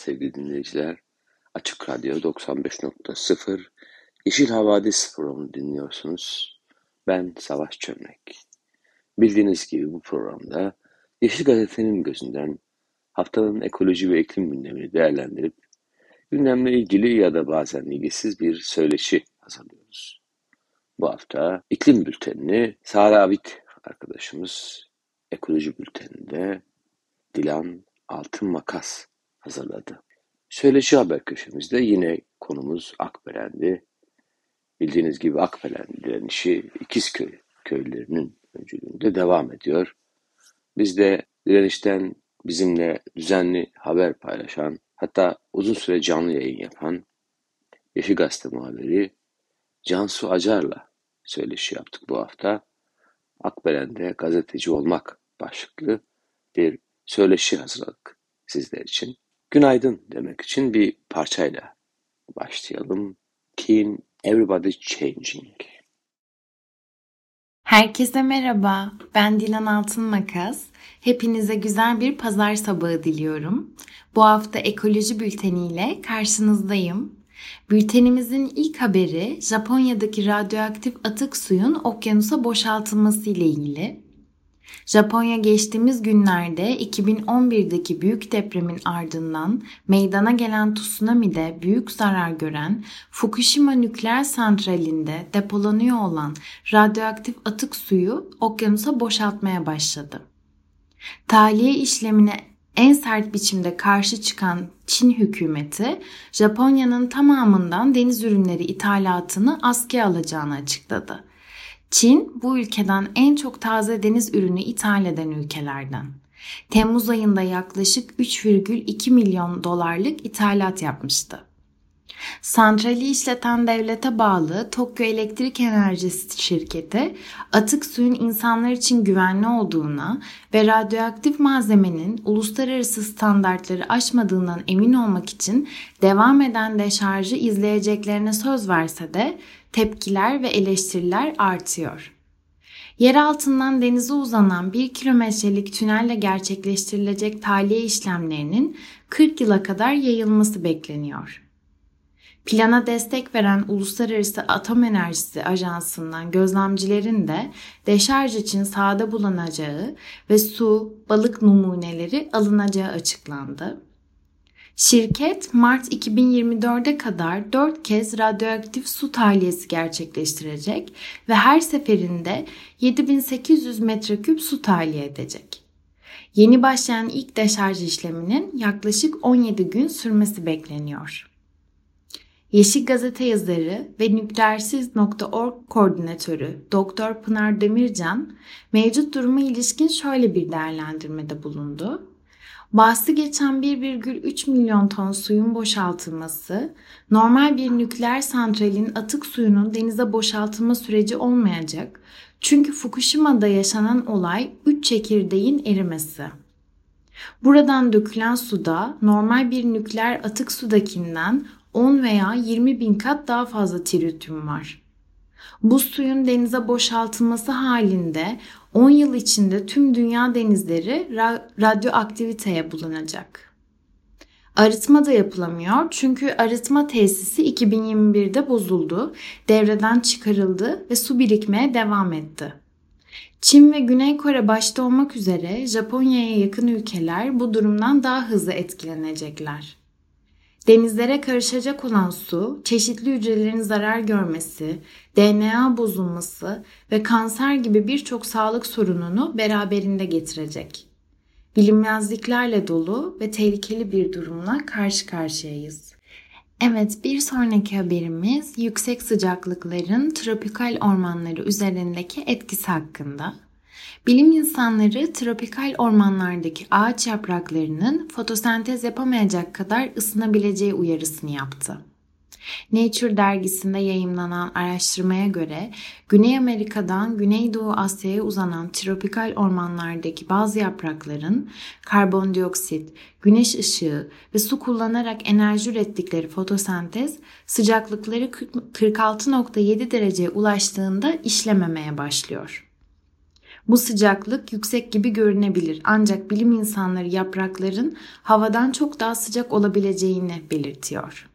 Sevgili dinleyiciler. Açık Radyo 95.0 Yeşil Havadis programını dinliyorsunuz. Ben Savaş Çömlek. Bildiğiniz gibi bu programda Yeşil Gazete'nin gözünden haftanın ekoloji ve iklim gündemini değerlendirip gündemle ilgili ya da bazen ilgisiz bir söyleşi hazırlıyoruz. Bu hafta iklim bültenini Sara Abit arkadaşımız ekoloji bülteninde Dilan Altın Makas hazırladı. Söyleşi haber köşemizde yine konumuz Akbelen'di. Bildiğiniz gibi Akbelen direnişi İkizköy köylerinin öncülüğünde devam ediyor. Biz de direnişten bizimle düzenli haber paylaşan, hatta uzun süre canlı yayın yapan Yeşil Gazete muhabiri Cansu Acar'la söyleşi yaptık bu hafta. Akbelen'de gazeteci olmak başlıklı bir söyleşi hazırladık sizler için. Günaydın demek için bir parçayla başlayalım. Keen Everybody Changing. Herkese merhaba, ben Dilan Altın Makas. Hepinize güzel bir pazar sabahı diliyorum. Bu hafta ekoloji bülteniyle karşınızdayım. Bültenimizin ilk haberi Japonya'daki radyoaktif atık suyun okyanusa boşaltılması ile ilgili. Japonya geçtiğimiz günlerde 2011'deki büyük depremin ardından meydana gelen tsunami'de büyük zarar gören Fukushima nükleer santralinde depolanıyor olan radyoaktif atık suyu okyanusa boşaltmaya başladı. Tahliye işlemine en sert biçimde karşı çıkan Çin hükümeti Japonya'nın tamamından deniz ürünleri ithalatını askıya alacağını açıkladı. Çin bu ülkeden en çok taze deniz ürünü ithal eden ülkelerden. Temmuz ayında yaklaşık 3,2 milyon dolarlık ithalat yapmıştı. Santrali işleten devlete bağlı Tokyo Elektrik Enerjisi şirketi atık suyun insanlar için güvenli olduğuna ve radyoaktif malzemenin uluslararası standartları aşmadığından emin olmak için devam eden deşarjı izleyeceklerine söz verse de tepkiler ve eleştiriler artıyor. Yer altından denize uzanan 1 kilometrelik tünelle gerçekleştirilecek tahliye işlemlerinin 40 yıla kadar yayılması bekleniyor. Plana destek veren Uluslararası Atom Enerjisi Ajansı'ndan gözlemcilerin de deşarj için sahada bulunacağı ve su, balık numuneleri alınacağı açıklandı. Şirket Mart 2024'e kadar 4 kez radyoaktif su tahliyesi gerçekleştirecek ve her seferinde 7800 metreküp su tahliye edecek. Yeni başlayan ilk deşarj işleminin yaklaşık 17 gün sürmesi bekleniyor. Yeşil Gazete yazarı ve nükleersiz.org koordinatörü Doktor Pınar Demircan mevcut duruma ilişkin şöyle bir değerlendirmede bulundu. Bahsi geçen 1,3 milyon ton suyun boşaltılması, normal bir nükleer santralin atık suyunun denize boşaltılma süreci olmayacak. Çünkü Fukushima'da yaşanan olay 3 çekirdeğin erimesi. Buradan dökülen suda normal bir nükleer atık sudakinden 10 veya 20 bin kat daha fazla tritium var. Bu suyun denize boşaltılması halinde 10 yıl içinde tüm dünya denizleri ra- radyoaktiviteye bulunacak. Arıtma da yapılamıyor çünkü arıtma tesisi 2021'de bozuldu, devreden çıkarıldı ve su birikmeye devam etti. Çin ve Güney Kore başta olmak üzere Japonya'ya yakın ülkeler bu durumdan daha hızlı etkilenecekler. Denizlere karışacak olan su, çeşitli hücrelerin zarar görmesi, DNA bozulması ve kanser gibi birçok sağlık sorununu beraberinde getirecek. Bilinmezliklerle dolu ve tehlikeli bir durumla karşı karşıyayız. Evet, bir sonraki haberimiz yüksek sıcaklıkların tropikal ormanları üzerindeki etkisi hakkında. Bilim insanları tropikal ormanlardaki ağaç yapraklarının fotosentez yapamayacak kadar ısınabileceği uyarısını yaptı. Nature dergisinde yayımlanan araştırmaya göre Güney Amerika'dan Güneydoğu Asya'ya uzanan tropikal ormanlardaki bazı yaprakların karbondioksit, güneş ışığı ve su kullanarak enerji ürettikleri fotosentez sıcaklıkları 46.7 dereceye ulaştığında işlememeye başlıyor. Bu sıcaklık yüksek gibi görünebilir ancak bilim insanları yaprakların havadan çok daha sıcak olabileceğini belirtiyor.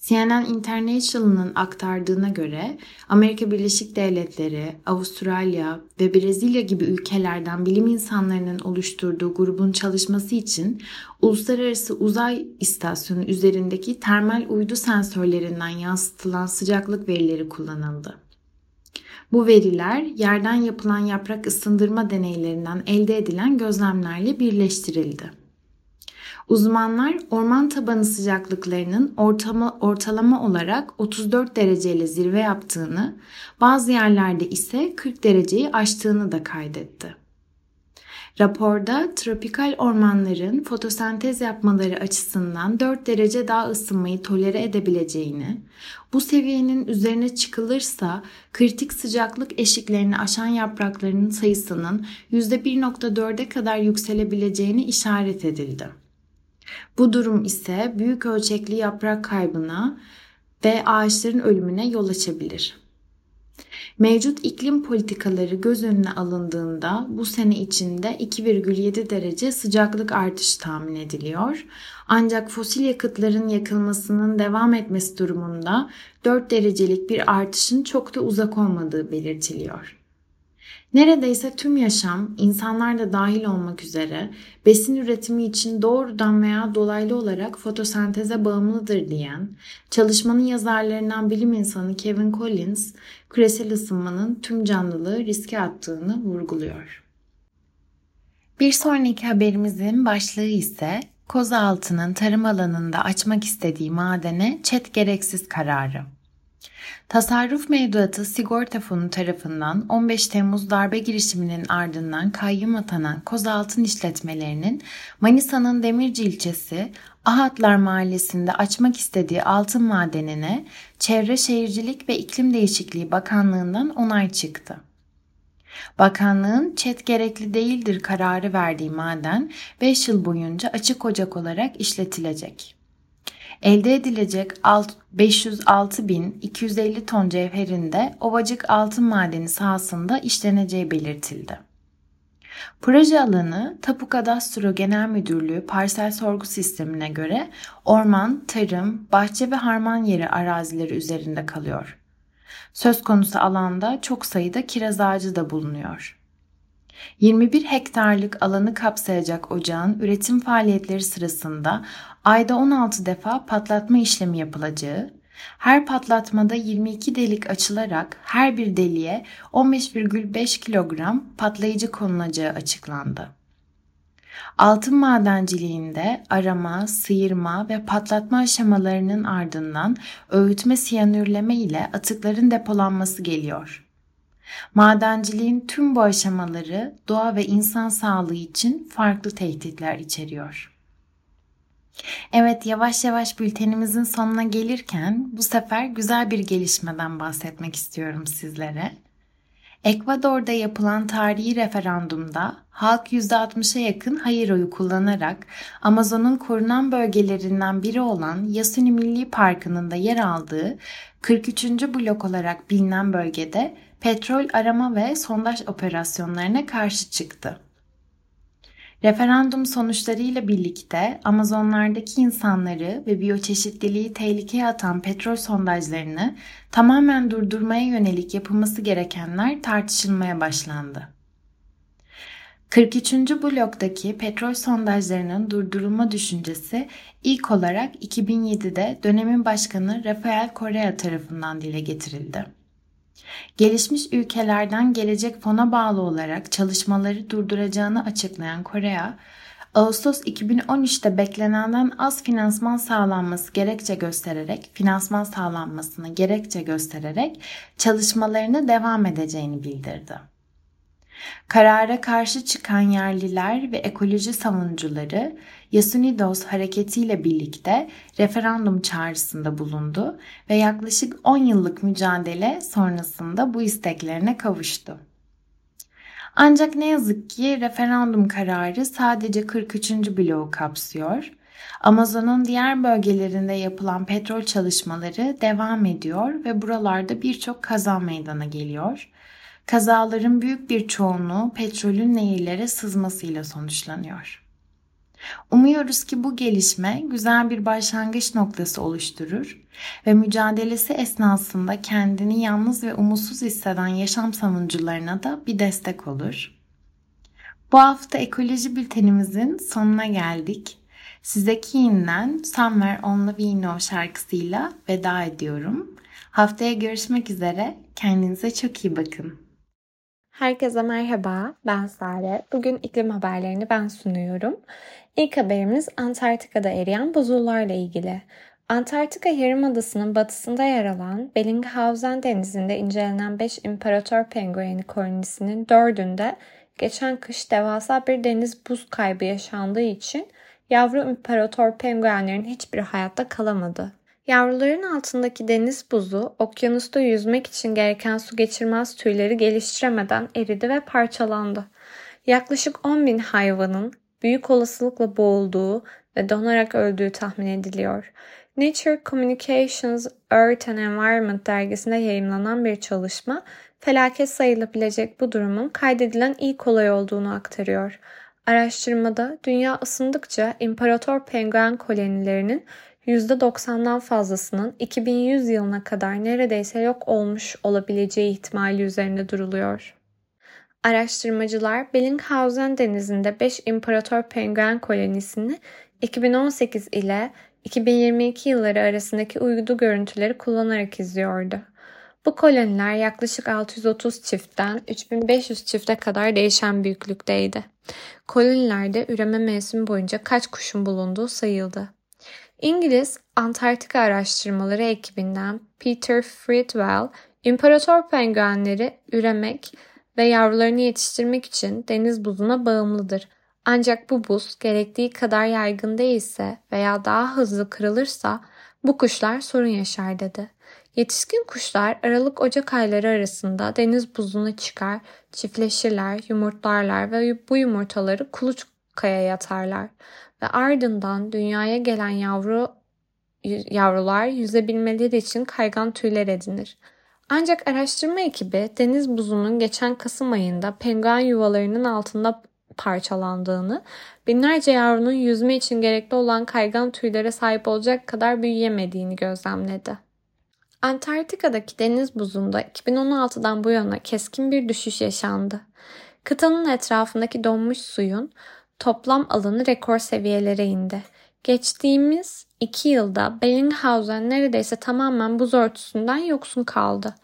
CNN International'ın aktardığına göre Amerika Birleşik Devletleri, Avustralya ve Brezilya gibi ülkelerden bilim insanlarının oluşturduğu grubun çalışması için Uluslararası Uzay İstasyonu üzerindeki termal uydu sensörlerinden yansıtılan sıcaklık verileri kullanıldı. Bu veriler yerden yapılan yaprak ısındırma deneylerinden elde edilen gözlemlerle birleştirildi. Uzmanlar orman tabanı sıcaklıklarının ortama, ortalama olarak 34 dereceyle zirve yaptığını, bazı yerlerde ise 40 dereceyi aştığını da kaydetti. Raporda tropikal ormanların fotosentez yapmaları açısından 4 derece daha ısınmayı tolere edebileceğini, bu seviyenin üzerine çıkılırsa kritik sıcaklık eşiklerini aşan yapraklarının sayısının %1.4'e kadar yükselebileceğini işaret edildi. Bu durum ise büyük ölçekli yaprak kaybına ve ağaçların ölümüne yol açabilir. Mevcut iklim politikaları göz önüne alındığında bu sene içinde 2,7 derece sıcaklık artışı tahmin ediliyor. Ancak fosil yakıtların yakılmasının devam etmesi durumunda 4 derecelik bir artışın çok da uzak olmadığı belirtiliyor. Neredeyse tüm yaşam, insanlar da dahil olmak üzere besin üretimi için doğrudan veya dolaylı olarak fotosenteze bağımlıdır diyen çalışmanın yazarlarından bilim insanı Kevin Collins, küresel ısınmanın tüm canlılığı riske attığını vurguluyor. Bir sonraki haberimizin başlığı ise Kozaltı'nın tarım alanında açmak istediği madene çet gereksiz kararı. Tasarruf Mevduatı Sigorta Fonu tarafından 15 Temmuz darbe girişiminin ardından kayyum atanan Kozaltın işletmelerinin Manisa'nın Demirci ilçesi Ahatlar Mahallesi'nde açmak istediği altın madenine Çevre Şehircilik ve İklim Değişikliği Bakanlığı'ndan onay çıktı. Bakanlığın çet gerekli değildir kararı verdiği maden 5 yıl boyunca açık ocak olarak işletilecek. Elde edilecek 506.250 ton cevherinde Ovacık altın madeni sahasında işleneceği belirtildi. Proje alanı Tapu Kadastro Genel Müdürlüğü parsel sorgu sistemine göre orman, tarım, bahçe ve harman yeri arazileri üzerinde kalıyor. Söz konusu alanda çok sayıda kiraz ağacı da bulunuyor. 21 hektarlık alanı kapsayacak ocağın üretim faaliyetleri sırasında ayda 16 defa patlatma işlemi yapılacağı, her patlatmada 22 delik açılarak her bir deliğe 15,5 kilogram patlayıcı konulacağı açıklandı. Altın madenciliğinde arama, sıyırma ve patlatma aşamalarının ardından öğütme siyanürleme ile atıkların depolanması geliyor. Madenciliğin tüm bu aşamaları doğa ve insan sağlığı için farklı tehditler içeriyor. Evet yavaş yavaş bültenimizin sonuna gelirken bu sefer güzel bir gelişmeden bahsetmek istiyorum sizlere. Ekvador'da yapılan tarihi referandumda halk %60'a yakın hayır oyu kullanarak Amazon'un korunan bölgelerinden biri olan Yasuni Milli Parkı'nın da yer aldığı 43. blok olarak bilinen bölgede petrol arama ve sondaj operasyonlarına karşı çıktı. Referandum sonuçlarıyla birlikte Amazonlardaki insanları ve biyoçeşitliliği tehlikeye atan petrol sondajlarını tamamen durdurmaya yönelik yapılması gerekenler tartışılmaya başlandı. 43. bloktaki petrol sondajlarının durdurulma düşüncesi ilk olarak 2007'de dönemin başkanı Rafael Correa tarafından dile getirildi. Gelişmiş ülkelerden gelecek fona bağlı olarak çalışmaları durduracağını açıklayan Korea, Ağustos 2013'te beklenenden az finansman sağlanması gerekçe göstererek, finansman sağlanmasını gerekçe göstererek çalışmalarını devam edeceğini bildirdi. Karara karşı çıkan yerliler ve ekoloji savunucuları Yasunidos hareketiyle birlikte referandum çağrısında bulundu ve yaklaşık 10 yıllık mücadele sonrasında bu isteklerine kavuştu. Ancak ne yazık ki referandum kararı sadece 43. bloğu kapsıyor. Amazon'un diğer bölgelerinde yapılan petrol çalışmaları devam ediyor ve buralarda birçok kaza meydana geliyor. Kazaların büyük bir çoğunluğu petrolün nehirlere sızmasıyla sonuçlanıyor. Umuyoruz ki bu gelişme güzel bir başlangıç noktası oluşturur ve mücadelesi esnasında kendini yalnız ve umutsuz hisseden yaşam savunucularına da bir destek olur. Bu hafta ekoloji bültenimizin sonuna geldik. Size Keen'den Somewhere Only We Know şarkısıyla veda ediyorum. Haftaya görüşmek üzere. Kendinize çok iyi bakın. Herkese merhaba, ben Sare. Bugün iklim haberlerini ben sunuyorum. İlk haberimiz Antarktika'da eriyen buzullarla ilgili. Antarktika Yarımadası'nın batısında yer alan Bellinghausen denizinde incelenen 5 imparator pengueni kolonisinin 4'ünde geçen kış devasa bir deniz buz kaybı yaşandığı için yavru imparator penguenlerin hiçbiri hayatta kalamadı. Yavruların altındaki deniz buzu okyanusta yüzmek için gereken su geçirmez tüyleri geliştiremeden eridi ve parçalandı. Yaklaşık 10 bin hayvanın büyük olasılıkla boğulduğu ve donarak öldüğü tahmin ediliyor. Nature Communications Earth and Environment dergisinde yayınlanan bir çalışma felaket sayılabilecek bu durumun kaydedilen ilk olay olduğunu aktarıyor. Araştırmada dünya ısındıkça imparator penguen kolonilerinin %90'dan fazlasının 2100 yılına kadar neredeyse yok olmuş olabileceği ihtimali üzerinde duruluyor. Araştırmacılar Bellinghausen denizinde 5 imparator penguen kolonisini 2018 ile 2022 yılları arasındaki uydu görüntüleri kullanarak izliyordu. Bu koloniler yaklaşık 630 çiftten 3500 çifte kadar değişen büyüklükteydi. Kolonilerde üreme mevsimi boyunca kaç kuşun bulunduğu sayıldı. İngiliz Antarktika Araştırmaları ekibinden Peter Fridwell, imparator penguenleri üremek ve yavrularını yetiştirmek için deniz buzuna bağımlıdır. Ancak bu buz gerektiği kadar yaygın değilse veya daha hızlı kırılırsa bu kuşlar sorun yaşar dedi. Yetişkin kuşlar Aralık-Ocak ayları arasında deniz buzuna çıkar, çiftleşirler, yumurtlarlar ve bu yumurtaları kuluçkaya yatarlar ve ardından dünyaya gelen yavru yavrular yüzebilmeleri için kaygan tüyler edinir. Ancak araştırma ekibi deniz buzunun geçen Kasım ayında penguen yuvalarının altında parçalandığını, binlerce yavrunun yüzme için gerekli olan kaygan tüylere sahip olacak kadar büyüyemediğini gözlemledi. Antarktika'daki deniz buzunda 2016'dan bu yana keskin bir düşüş yaşandı. Kıtanın etrafındaki donmuş suyun toplam alanı rekor seviyelere indi. Geçtiğimiz iki yılda Bellinghausen neredeyse tamamen buz örtüsünden yoksun kaldı.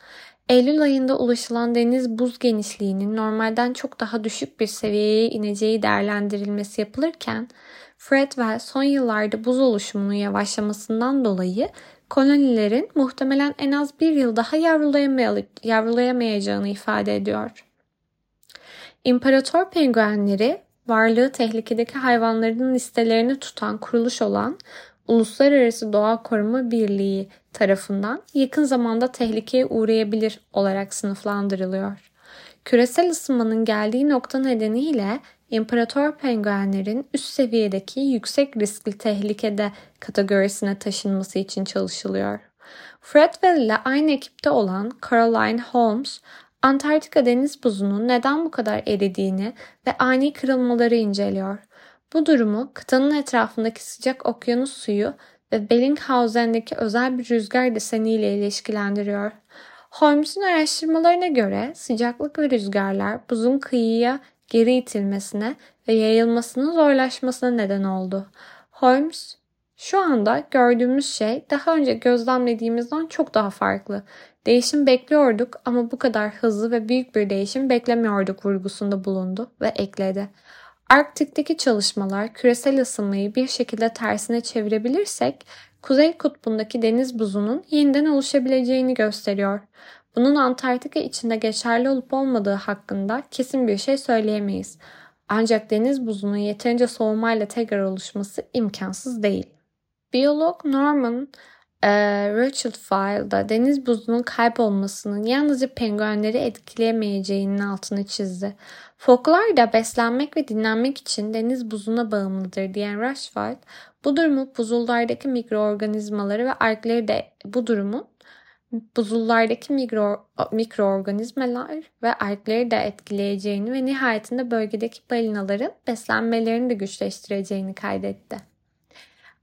Eylül ayında ulaşılan deniz buz genişliğinin normalden çok daha düşük bir seviyeye ineceği değerlendirilmesi yapılırken, Fredwell son yıllarda buz oluşumunun yavaşlamasından dolayı kolonilerin muhtemelen en az bir yıl daha yavrulayamayacağını ifade ediyor. İmparator penguenleri varlığı tehlikedeki hayvanların listelerini tutan kuruluş olan Uluslararası Doğa Koruma Birliği tarafından yakın zamanda tehlikeye uğrayabilir olarak sınıflandırılıyor. Küresel ısınmanın geldiği nokta nedeniyle imparator penguenlerin üst seviyedeki yüksek riskli tehlikede kategorisine taşınması için çalışılıyor. Fredwell ile aynı ekipte olan Caroline Holmes, Antarktika deniz buzunun neden bu kadar eridiğini ve ani kırılmaları inceliyor. Bu durumu kıtanın etrafındaki sıcak okyanus suyu ve Bellingshausen'deki özel bir rüzgar deseniyle ilişkilendiriyor. Holmes'un araştırmalarına göre sıcaklık ve rüzgarlar buzun kıyıya geri itilmesine ve yayılmasının zorlaşmasına neden oldu. Holmes, şu anda gördüğümüz şey daha önce gözlemlediğimizden çok daha farklı. Değişim bekliyorduk ama bu kadar hızlı ve büyük bir değişim beklemiyorduk vurgusunda bulundu ve ekledi. Arktik'teki çalışmalar küresel ısınmayı bir şekilde tersine çevirebilirsek Kuzey Kutbu'ndaki deniz buzunun yeniden oluşabileceğini gösteriyor. Bunun Antarktika içinde geçerli olup olmadığı hakkında kesin bir şey söyleyemeyiz. Ancak deniz buzunun yeterince soğumayla tekrar oluşması imkansız değil. Biyolog Norman e, Rothschild deniz buzunun kaybolmasının yalnızca penguenleri etkileyemeyeceğinin altını çizdi. Foklar da beslenmek ve dinlenmek için deniz buzuna bağımlıdır diyen Rothschild, bu durumu buzullardaki mikroorganizmaları ve algleri de bu durumun buzullardaki mikro, mikroorganizmalar ve algleri de etkileyeceğini ve nihayetinde bölgedeki balinaların beslenmelerini de güçleştireceğini kaydetti.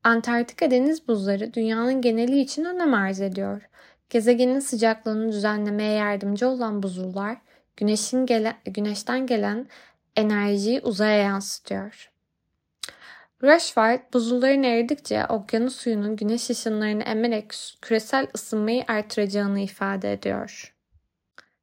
Antarktika deniz buzları dünyanın geneli için önem arz ediyor. Gezegenin sıcaklığını düzenlemeye yardımcı olan buzullar, güneşin gele, güneşten gelen enerjiyi uzaya yansıtıyor. Rushford, buzulların eridikçe okyanus suyunun güneş ışınlarını emerek küresel ısınmayı artıracağını ifade ediyor.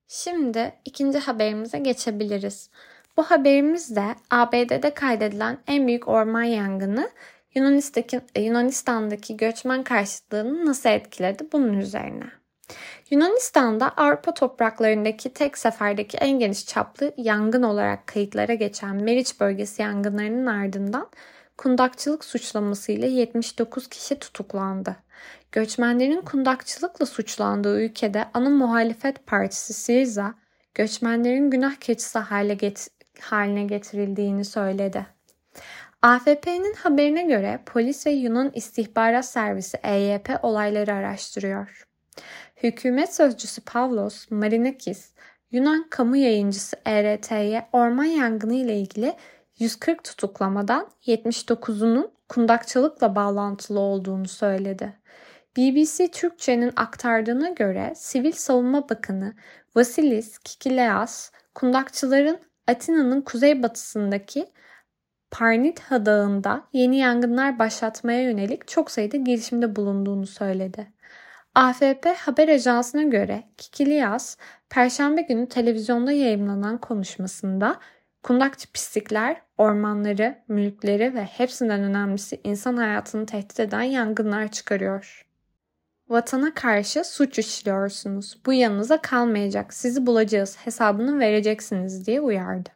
Şimdi ikinci haberimize geçebiliriz. Bu haberimiz de ABD'de kaydedilen en büyük orman yangını Yunanistan'daki, Yunanistan'daki göçmen karşıtlığını nasıl etkiledi bunun üzerine. Yunanistan'da Avrupa topraklarındaki tek seferdeki en geniş çaplı yangın olarak kayıtlara geçen Meriç bölgesi yangınlarının ardından kundakçılık suçlamasıyla 79 kişi tutuklandı. Göçmenlerin kundakçılıkla suçlandığı ülkede ana muhalefet partisi Siriza, göçmenlerin günah keçisi haline getirildiğini söyledi. AFP'nin haberine göre polis ve Yunan İstihbarat Servisi EYP olayları araştırıyor. Hükümet sözcüsü Pavlos Marinakis, Yunan kamu yayıncısı ERT'ye orman yangını ile ilgili 140 tutuklamadan 79'unun kundakçılıkla bağlantılı olduğunu söyledi. BBC Türkçe'nin aktardığına göre Sivil Savunma Bakanı Vasilis Kikileas, kundakçıların Atina'nın kuzeybatısındaki Parnitha Dağı'nda yeni yangınlar başlatmaya yönelik çok sayıda girişimde bulunduğunu söyledi. AFP haber ajansına göre Kikilias, Perşembe günü televizyonda yayınlanan konuşmasında Kundakçı pislikler ormanları, mülkleri ve hepsinden önemlisi insan hayatını tehdit eden yangınlar çıkarıyor. Vatana karşı suç işliyorsunuz. Bu yanınıza kalmayacak. Sizi bulacağız. Hesabını vereceksiniz diye uyardı.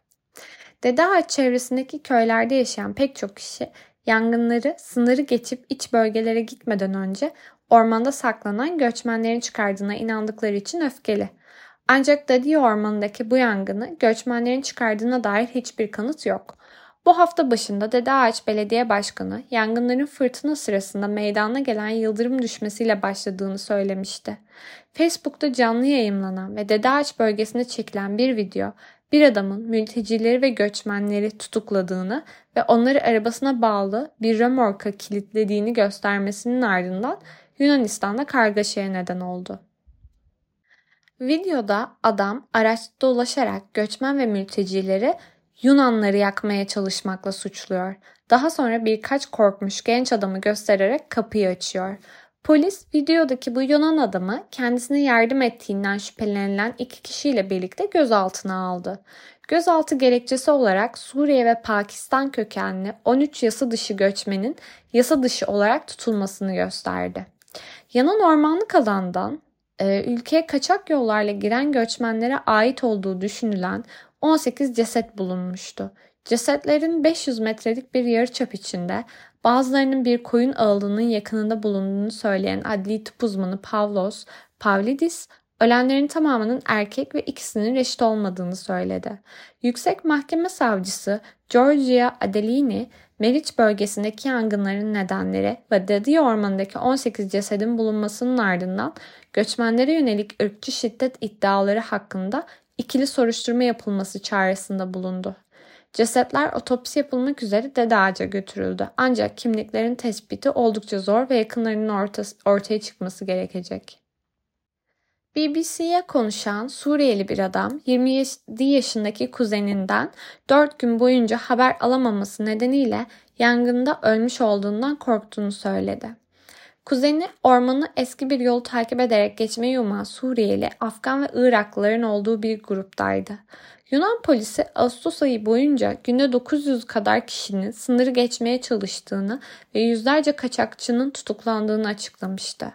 Dede Ağaç çevresindeki köylerde yaşayan pek çok kişi yangınları sınırı geçip iç bölgelere gitmeden önce ormanda saklanan göçmenlerin çıkardığına inandıkları için öfkeli. Ancak Dadiye Ormanı'ndaki bu yangını göçmenlerin çıkardığına dair hiçbir kanıt yok. Bu hafta başında Dede Ağaç Belediye Başkanı yangınların fırtına sırasında meydana gelen yıldırım düşmesiyle başladığını söylemişti. Facebook'ta canlı yayımlanan ve Dede Ağaç bölgesinde çekilen bir video bir adamın mültecileri ve göçmenleri tutukladığını ve onları arabasına bağlı bir römorka kilitlediğini göstermesinin ardından Yunanistan'da kargaşaya neden oldu. Videoda adam araçta dolaşarak göçmen ve mültecileri Yunanları yakmaya çalışmakla suçluyor. Daha sonra birkaç korkmuş genç adamı göstererek kapıyı açıyor. Polis videodaki bu Yunan adamı kendisine yardım ettiğinden şüphelenilen iki kişiyle birlikte gözaltına aldı. Gözaltı gerekçesi olarak Suriye ve Pakistan kökenli 13 yasa dışı göçmenin yasa dışı olarak tutulmasını gösterdi. Yanan ormanlık alandan e, ülkeye kaçak yollarla giren göçmenlere ait olduğu düşünülen 18 ceset bulunmuştu. Cesetlerin 500 metrelik bir yarıçap içinde bazılarının bir koyun ağılının yakınında bulunduğunu söyleyen adli tıp uzmanı Pavlos Pavlidis, ölenlerin tamamının erkek ve ikisinin reşit olmadığını söyledi. Yüksek Mahkeme Savcısı Georgia Adelini, Meriç bölgesindeki yangınların nedenleri ve Dadi Ormanı'ndaki 18 cesedin bulunmasının ardından göçmenlere yönelik ırkçı şiddet iddiaları hakkında ikili soruşturma yapılması çağrısında bulundu. Cesetler otopsi yapılmak üzere Dede Ağaç'a götürüldü. Ancak kimliklerin tespiti oldukça zor ve yakınlarının ortaya çıkması gerekecek. BBC'ye konuşan Suriyeli bir adam 27 yaşındaki kuzeninden 4 gün boyunca haber alamaması nedeniyle yangında ölmüş olduğundan korktuğunu söyledi. Kuzeni ormanı eski bir yolu takip ederek geçmeyi uman Suriyeli, Afgan ve Iraklıların olduğu bir gruptaydı. Yunan polisi Ağustos ayı boyunca günde 900 kadar kişinin sınırı geçmeye çalıştığını ve yüzlerce kaçakçının tutuklandığını açıklamıştı.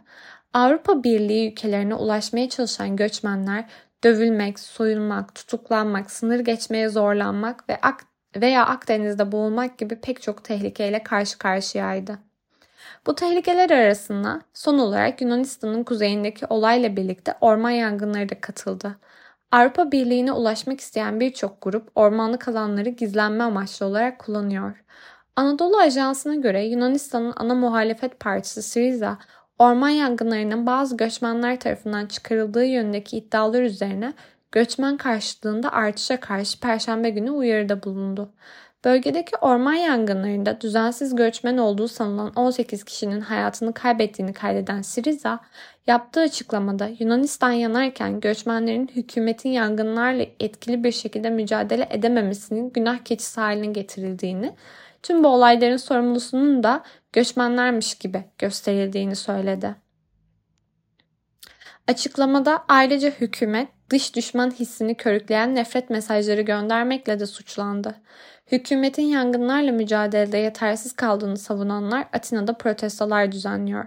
Avrupa Birliği ülkelerine ulaşmaya çalışan göçmenler dövülmek, soyulmak, tutuklanmak, sınır geçmeye zorlanmak ve Ak veya Akdeniz'de boğulmak gibi pek çok tehlikeyle karşı karşıyaydı. Bu tehlikeler arasında son olarak Yunanistan'ın kuzeyindeki olayla birlikte orman yangınları da katıldı. Avrupa Birliği'ne ulaşmak isteyen birçok grup ormanlık alanları gizlenme amaçlı olarak kullanıyor. Anadolu Ajansı'na göre Yunanistan'ın ana muhalefet partisi Syriza, orman yangınlarının bazı göçmenler tarafından çıkarıldığı yönündeki iddialar üzerine göçmen karşıtlığında artışa karşı Perşembe günü uyarıda bulundu. Bölgedeki orman yangınlarında düzensiz göçmen olduğu sanılan 18 kişinin hayatını kaybettiğini kaydeden Siriza, yaptığı açıklamada Yunanistan yanarken göçmenlerin hükümetin yangınlarla etkili bir şekilde mücadele edememesinin günah keçisi haline getirildiğini, tüm bu olayların sorumlusunun da göçmenlermiş gibi gösterildiğini söyledi. Açıklamada ayrıca hükümet dış düşman hissini körükleyen nefret mesajları göndermekle de suçlandı. Hükümetin yangınlarla mücadelede yetersiz kaldığını savunanlar Atina'da protestolar düzenliyor.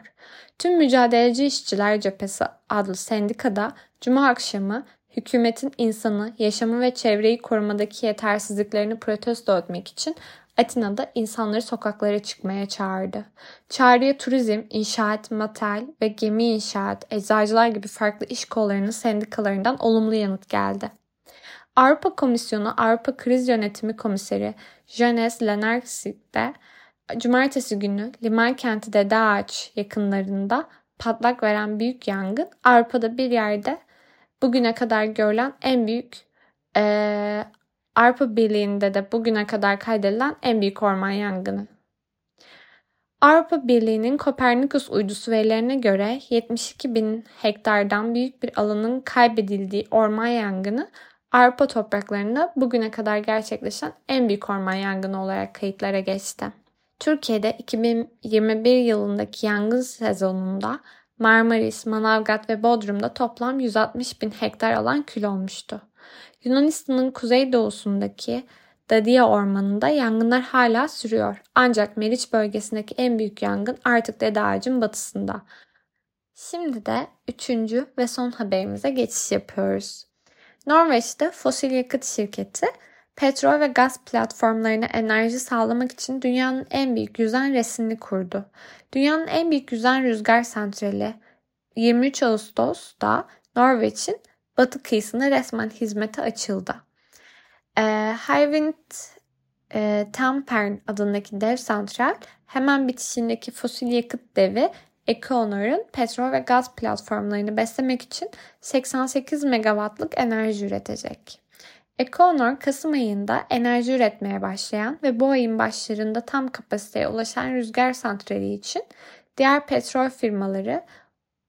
Tüm Mücadeleci İşçiler Cephesi adlı sendikada Cuma akşamı hükümetin insanı, yaşamı ve çevreyi korumadaki yetersizliklerini protesto etmek için Atina'da insanları sokaklara çıkmaya çağırdı. Çağrıya turizm, inşaat, matel ve gemi inşaat, eczacılar gibi farklı iş kollarının sendikalarından olumlu yanıt geldi. Avrupa Komisyonu Avrupa Kriz Yönetimi Komiseri Janes Lenarčič de Cumartesi günü liman kenti Dede Ağaç yakınlarında patlak veren büyük yangın Avrupa'da bir yerde bugüne kadar görülen en büyük e, Avrupa Birliği'nde de bugüne kadar kaydedilen en büyük orman yangını. Avrupa Birliği'nin Kopernikus uydusu verilerine göre 72 bin hektardan büyük bir alanın kaybedildiği orman yangını Avrupa topraklarında bugüne kadar gerçekleşen en büyük orman yangını olarak kayıtlara geçti. Türkiye'de 2021 yılındaki yangın sezonunda Marmaris, Manavgat ve Bodrum'da toplam 160 bin hektar alan kül olmuştu. Yunanistan'ın kuzeydoğusundaki Dadia Ormanı'nda yangınlar hala sürüyor. Ancak Meriç bölgesindeki en büyük yangın artık Dede Ağacı'nın batısında. Şimdi de üçüncü ve son haberimize geçiş yapıyoruz. Norveç'te fosil yakıt şirketi petrol ve gaz platformlarına enerji sağlamak için dünyanın en büyük yüzen resmini kurdu. Dünyanın en büyük yüzen rüzgar santrali 23 Ağustos'ta Norveç'in batı kıyısında resmen hizmete açıldı. E, Hywind e, Tampern adındaki dev santral hemen bitişindeki fosil yakıt devi Equinor petrol ve gaz platformlarını beslemek için 88 megawattlık enerji üretecek. Equinor Kasım ayında enerji üretmeye başlayan ve bu ayın başlarında tam kapasiteye ulaşan rüzgar santrali için diğer petrol firmaları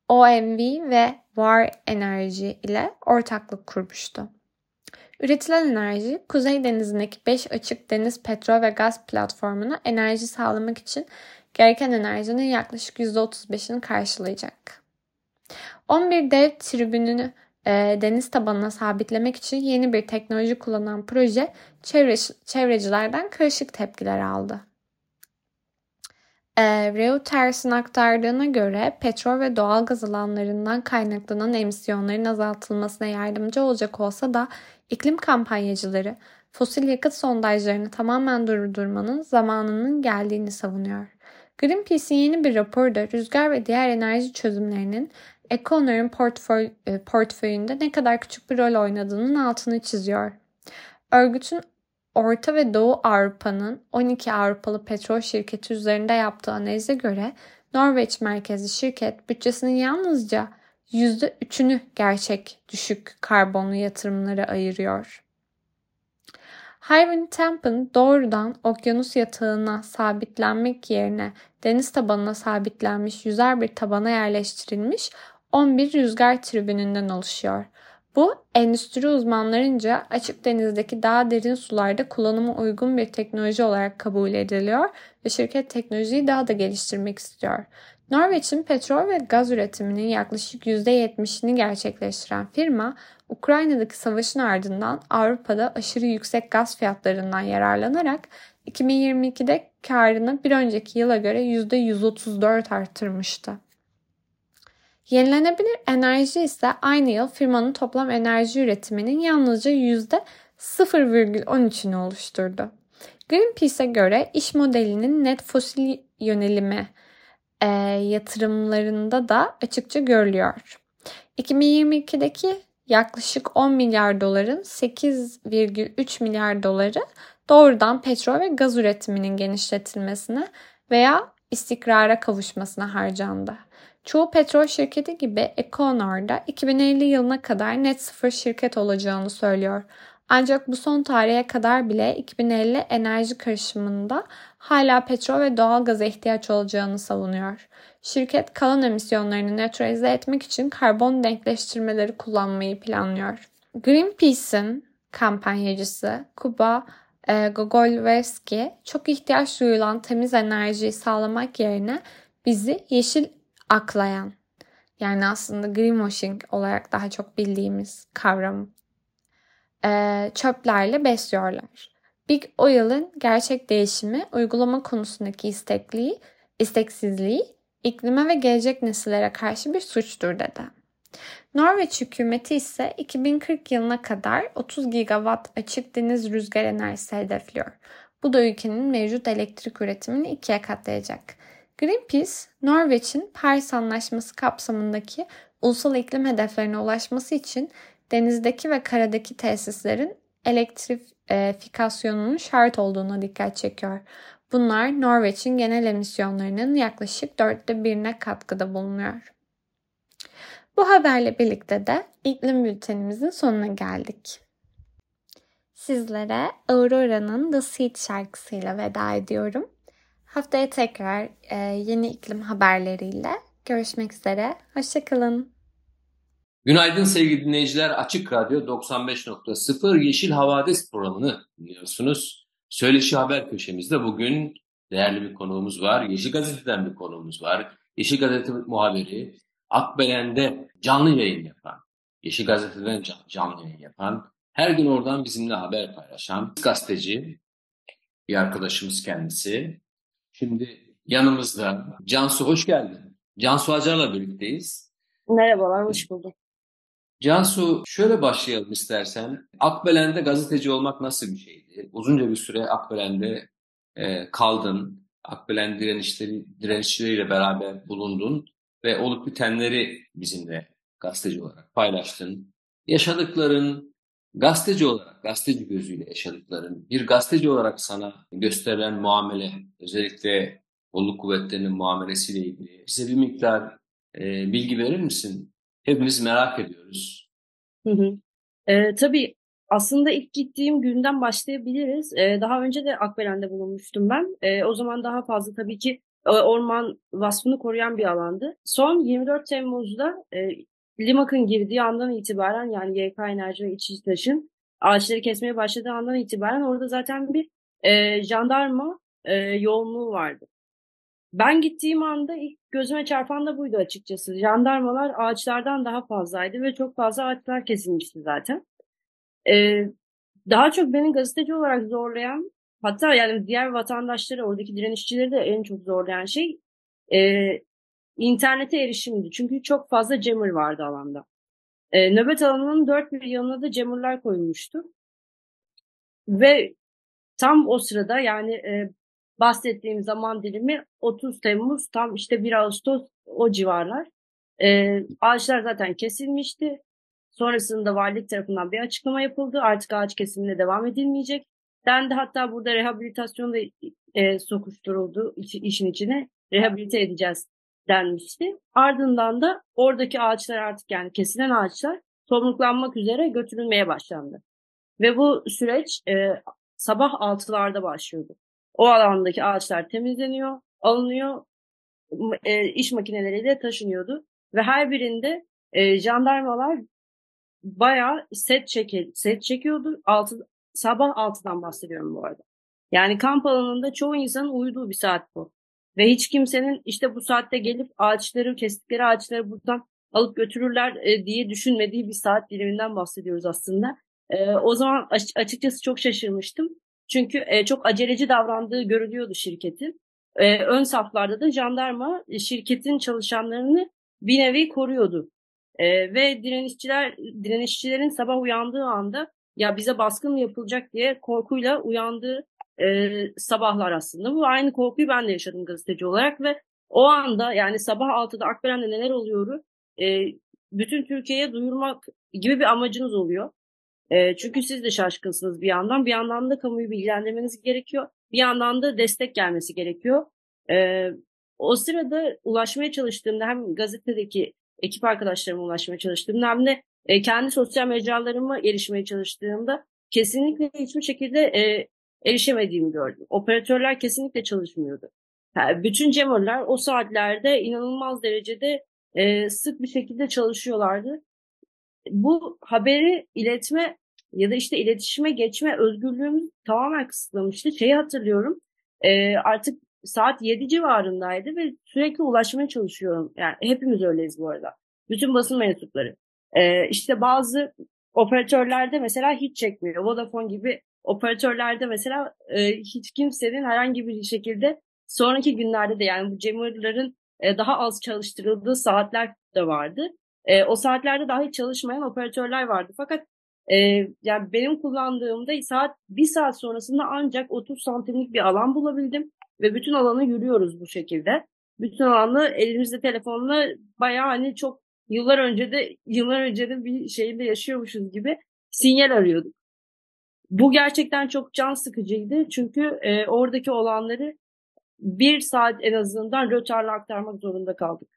OMV ve Var Enerji ile ortaklık kurmuştu. Üretilen enerji Kuzey Denizi'ndeki 5 açık deniz petrol ve gaz platformuna enerji sağlamak için gereken enerjinin yaklaşık %35'ini karşılayacak. 11 dev tribününü e, deniz tabanına sabitlemek için yeni bir teknoloji kullanan proje çevre, çevrecilerden karışık tepkiler aldı. E, Reuters'in aktardığına göre petrol ve doğal gaz alanlarından kaynaklanan emisyonların azaltılmasına yardımcı olacak olsa da iklim kampanyacıları fosil yakıt sondajlarını tamamen durdurmanın zamanının geldiğini savunuyor. Greenpeace'in yeni bir raporu rüzgar ve diğer enerji çözümlerinin Econor'un portföy, e, portföyünde ne kadar küçük bir rol oynadığının altını çiziyor. Örgütün Orta ve Doğu Avrupa'nın 12 Avrupalı petrol şirketi üzerinde yaptığı analize göre Norveç merkezli şirket bütçesinin yalnızca %3'ünü gerçek düşük karbonlu yatırımlara ayırıyor. Hywind Tampen doğrudan okyanus yatağına sabitlenmek yerine deniz tabanına sabitlenmiş yüzer bir tabana yerleştirilmiş 11 rüzgar tribününden oluşuyor. Bu endüstri uzmanlarınca açık denizdeki daha derin sularda kullanıma uygun bir teknoloji olarak kabul ediliyor ve şirket teknolojiyi daha da geliştirmek istiyor. Norveç'in petrol ve gaz üretiminin yaklaşık %70'ini gerçekleştiren firma, Ukrayna'daki savaşın ardından Avrupa'da aşırı yüksek gaz fiyatlarından yararlanarak 2022'de karını bir önceki yıla göre %134 arttırmıştı. Yenilenebilir enerji ise aynı yıl firmanın toplam enerji üretiminin yalnızca %0,13'ünü oluşturdu. Greenpeace'e göre iş modelinin net fosil yönelimi e, yatırımlarında da açıkça görülüyor. 2022'deki yaklaşık 10 milyar doların 8,3 milyar doları doğrudan petrol ve gaz üretiminin genişletilmesine veya istikrara kavuşmasına harcandı. Çoğu petrol şirketi gibi Equinor da 2050 yılına kadar net sıfır şirket olacağını söylüyor. Ancak bu son tarihe kadar bile 2050 enerji karışımında hala petrol ve doğal gaza ihtiyaç olacağını savunuyor. Şirket kalan emisyonlarını nötralize etmek için karbon denkleştirmeleri kullanmayı planlıyor. Greenpeace'in kampanyacısı Kuba e, Gogolevski çok ihtiyaç duyulan temiz enerjiyi sağlamak yerine bizi yeşil aklayan yani aslında greenwashing olarak daha çok bildiğimiz kavram e, çöplerle besliyorlar. Big Oil'ın gerçek değişimi uygulama konusundaki istekliği, isteksizliği iklime ve gelecek nesillere karşı bir suçtur dedi. Norveç hükümeti ise 2040 yılına kadar 30 gigawatt açık deniz rüzgar enerjisi hedefliyor. Bu da ülkenin mevcut elektrik üretimini ikiye katlayacak. Greenpeace, Norveç'in Paris Anlaşması kapsamındaki ulusal iklim hedeflerine ulaşması için denizdeki ve karadaki tesislerin elektrifikasyonunun şart olduğuna dikkat çekiyor. Bunlar Norveç'in genel emisyonlarının yaklaşık dörtte birine katkıda bulunuyor. Bu haberle birlikte de iklim bültenimizin sonuna geldik. Sizlere Aurora'nın The Seed şarkısıyla veda ediyorum. Haftaya tekrar e, yeni iklim haberleriyle görüşmek üzere. Hoşçakalın. Günaydın sevgili dinleyiciler. Açık Radyo 95.0 Yeşil Havadis programını dinliyorsunuz. Söyleşi Haber köşemizde bugün değerli bir konuğumuz var. Yeşil Gazete'den bir konuğumuz var. Yeşil Gazete muhabiri, Akbelen'de canlı yayın yapan, Yeşil Gazete'den canlı yayın yapan, her gün oradan bizimle haber paylaşan gazeteci bir arkadaşımız kendisi. Şimdi yanımızda Cansu hoş geldin. Cansu Acar'la birlikteyiz. Merhabalar, hoş bulduk. Cansu şöyle başlayalım istersen. Akbelen'de gazeteci olmak nasıl bir şeydi? Uzunca bir süre Akbelen'de e, kaldın. Akbelen direnişleri, direnişçileriyle beraber bulundun ve olup bitenleri bizimle gazeteci olarak paylaştın. Yaşadıkların, gazeteci olarak, gazeteci gözüyle yaşadıkların, bir gazeteci olarak sana gösterilen muamele, özellikle kolluk kuvvetlerinin muamelesiyle ilgili bize bir miktar e, bilgi verir misin? Hepimiz merak ediyoruz. Hı hı. E, tabii aslında ilk gittiğim günden başlayabiliriz. E, daha önce de Akbelen'de bulunmuştum ben. E, o zaman daha fazla tabii ki e, orman vasfını koruyan bir alandı. Son 24 Temmuz'da e, Limak'ın girdiği andan itibaren yani YK Enerji ve İçiştaş'ın ağaçları kesmeye başladığı andan itibaren orada zaten bir e, jandarma e, yoğunluğu vardı. Ben gittiğim anda ilk gözüme çarpan da buydu açıkçası. Jandarmalar ağaçlardan daha fazlaydı ve çok fazla ağaçlar kesilmişti zaten. Ee, daha çok beni gazeteci olarak zorlayan hatta yani diğer vatandaşları oradaki direnişçileri de en çok zorlayan şey e, internete erişimdi. Çünkü çok fazla jammer vardı alanda. E, nöbet alanının dört bir yanına da jammerlar koyulmuştu. Ve tam o sırada yani e, bahsettiğim zaman dilimi 30 Temmuz tam işte 1 Ağustos o civarlar. E, ağaçlar zaten kesilmişti. Sonrasında valilik tarafından bir açıklama yapıldı. Artık ağaç kesimine devam edilmeyecek. Dendi hatta burada rehabilitasyon da e, sokuşturuldu iş, işin içine. Rehabilite edeceğiz denmişti. Ardından da oradaki ağaçlar artık yani kesilen ağaçlar tomruklanmak üzere götürülmeye başlandı. Ve bu süreç e, sabah 6'larda başlıyordu. O alandaki ağaçlar temizleniyor, alınıyor, e, iş makineleriyle taşınıyordu. Ve her birinde e, jandarmalar bayağı set, çeke, set çekiyordu. Altı, sabah 6'dan bahsediyorum bu arada. Yani kamp alanında çoğu insanın uyuduğu bir saat bu. Ve hiç kimsenin işte bu saatte gelip ağaçları, kestikleri ağaçları buradan alıp götürürler e, diye düşünmediği bir saat diliminden bahsediyoruz aslında. E, o zaman açıkçası çok şaşırmıştım. Çünkü e, çok aceleci davrandığı görülüyordu şirketin. E, ön saflarda da jandarma şirketin çalışanlarını bir nevi koruyordu. E, ve direnişçiler direnişçilerin sabah uyandığı anda ya bize baskın mı yapılacak diye korkuyla uyandığı e, sabahlar aslında. Bu aynı korkuyu ben de yaşadım gazeteci olarak ve o anda yani sabah 6'da Akbelen'de neler oluyoru e, bütün Türkiye'ye duyurmak gibi bir amacınız oluyor. E, çünkü siz de şaşkınsınız bir yandan. Bir yandan da kamuyu bilgilendirmeniz gerekiyor. Bir yandan da destek gelmesi gerekiyor. E, o sırada ulaşmaya çalıştığımda hem gazetedeki ekip arkadaşlarıma ulaşmaya çalıştığımda hem de e, kendi sosyal mecralarıma erişmeye çalıştığımda kesinlikle hiçbir şekilde e, erişemediğimi gördüm. Operatörler kesinlikle çalışmıyordu. Yani bütün jammerlar o saatlerde inanılmaz derecede e, sık bir şekilde çalışıyorlardı. Bu haberi iletme ya da işte iletişime geçme özgürlüğümü tamamen kısıtlamıştı. Şeyi hatırlıyorum e, artık saat 7 civarındaydı ve sürekli ulaşmaya çalışıyorum. Yani hepimiz öyleyiz bu arada. Bütün basın mensupları. E, işte bazı operatörlerde mesela hiç çekmiyor. Vodafone gibi operatörlerde mesela e, hiç kimsenin herhangi bir şekilde sonraki günlerde de yani bu jammerların e, daha az çalıştırıldığı saatler de vardı. E, o saatlerde daha hiç çalışmayan operatörler vardı. Fakat e, yani benim kullandığımda saat bir saat sonrasında ancak 30 santimlik bir alan bulabildim ve bütün alanı yürüyoruz bu şekilde. Bütün alanı elimizde telefonla bayağı hani çok yıllar önce de yıllar önce de bir şeyde yaşıyormuşuz gibi sinyal arıyorduk. Bu gerçekten çok can sıkıcıydı çünkü e, oradaki olanları bir saat en azından rötarla aktarmak zorunda kaldık.